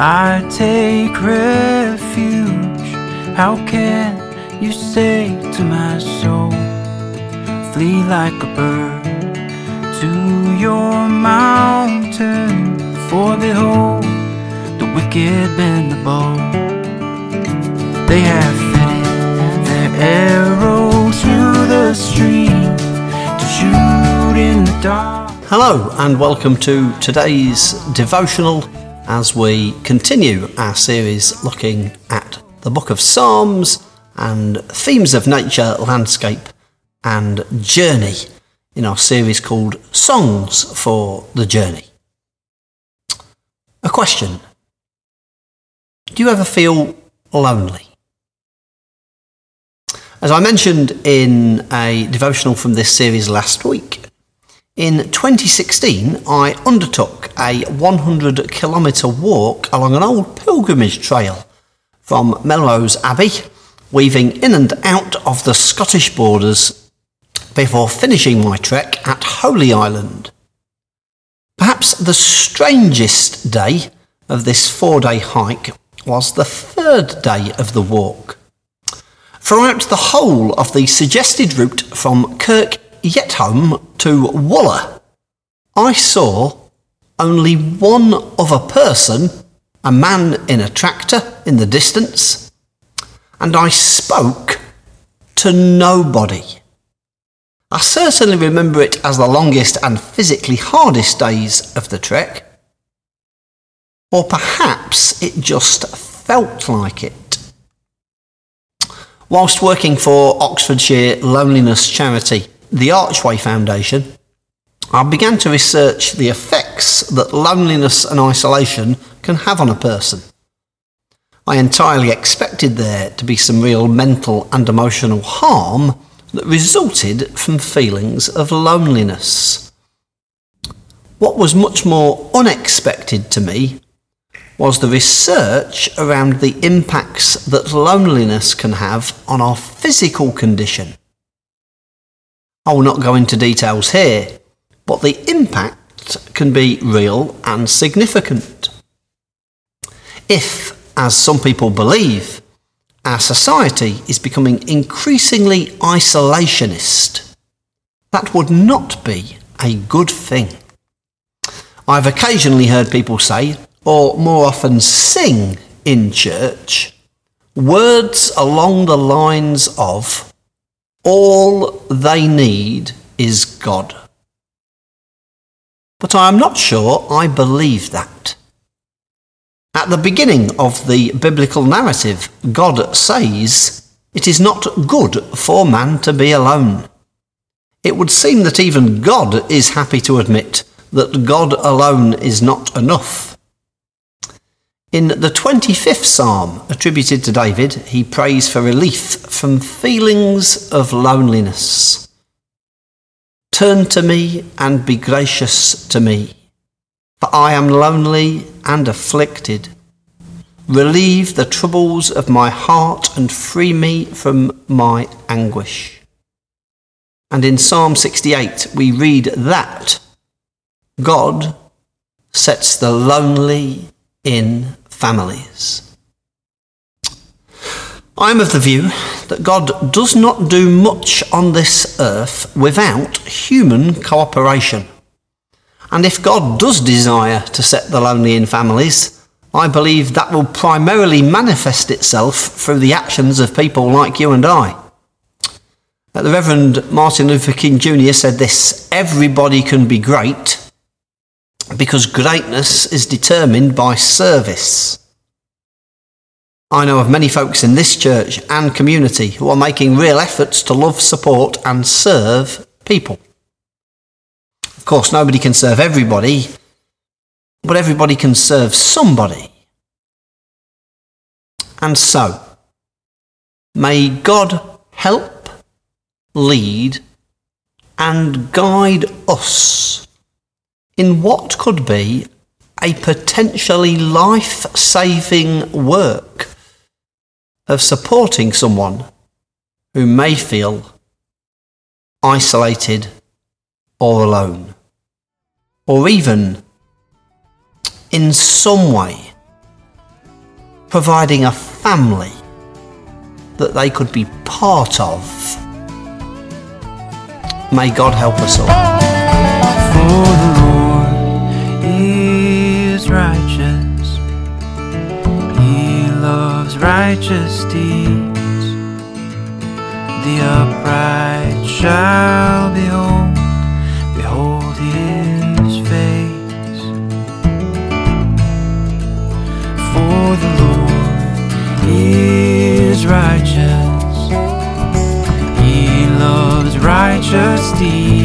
I take refuge. How can you say to my soul, flee like a bird to your mountain? For behold, the wicked bend the bow. They have fitted their arrow to the stream to shoot in the dark. Hello, and welcome to today's devotional as we continue our series looking at the book of Psalms and themes of nature, landscape, and journey in our series called Songs for the Journey. A question Do you ever feel lonely? As I mentioned in a devotional from this series last week, in 2016, I undertook a 100 kilometre walk along an old pilgrimage trail from Melrose Abbey, weaving in and out of the Scottish borders before finishing my trek at Holy Island. Perhaps the strangest day of this four day hike was the third day of the walk. Throughout the whole of the suggested route from Kirk Yetholm to Wooler, I saw only one other person, a man in a tractor in the distance, and I spoke to nobody. I certainly remember it as the longest and physically hardest days of the trek. Or perhaps it just felt like it. Whilst working for Oxfordshire Loneliness Charity, the Archway Foundation, I began to research the effects that loneliness and isolation can have on a person. I entirely expected there to be some real mental and emotional harm that resulted from feelings of loneliness. What was much more unexpected to me was the research around the impacts that loneliness can have on our physical condition. I will not go into details here, but the impact can be real and significant. If, as some people believe, our society is becoming increasingly isolationist, that would not be a good thing. I've occasionally heard people say, or more often sing in church, words along the lines of, all they need is God. But I am not sure I believe that. At the beginning of the biblical narrative, God says, It is not good for man to be alone. It would seem that even God is happy to admit that God alone is not enough. In the 25th Psalm attributed to David, he prays for relief from feelings of loneliness. Turn to me and be gracious to me, for I am lonely and afflicted. Relieve the troubles of my heart and free me from my anguish. And in Psalm 68, we read that God sets the lonely in families. I'm of the view that God does not do much on this earth without human cooperation. And if God does desire to set the lonely in families, I believe that will primarily manifest itself through the actions of people like you and I. The Reverend Martin Luther King Jr. said this everybody can be great, because greatness is determined by service. I know of many folks in this church and community who are making real efforts to love, support, and serve people. Of course, nobody can serve everybody, but everybody can serve somebody. And so, may God help, lead, and guide us in what could be a potentially life saving work of supporting someone who may feel isolated or alone, or even in some way providing a family that they could be part of. May God help us all. righteous deeds. The upright shall behold, behold his face. For the Lord is righteous, he loves righteous deeds.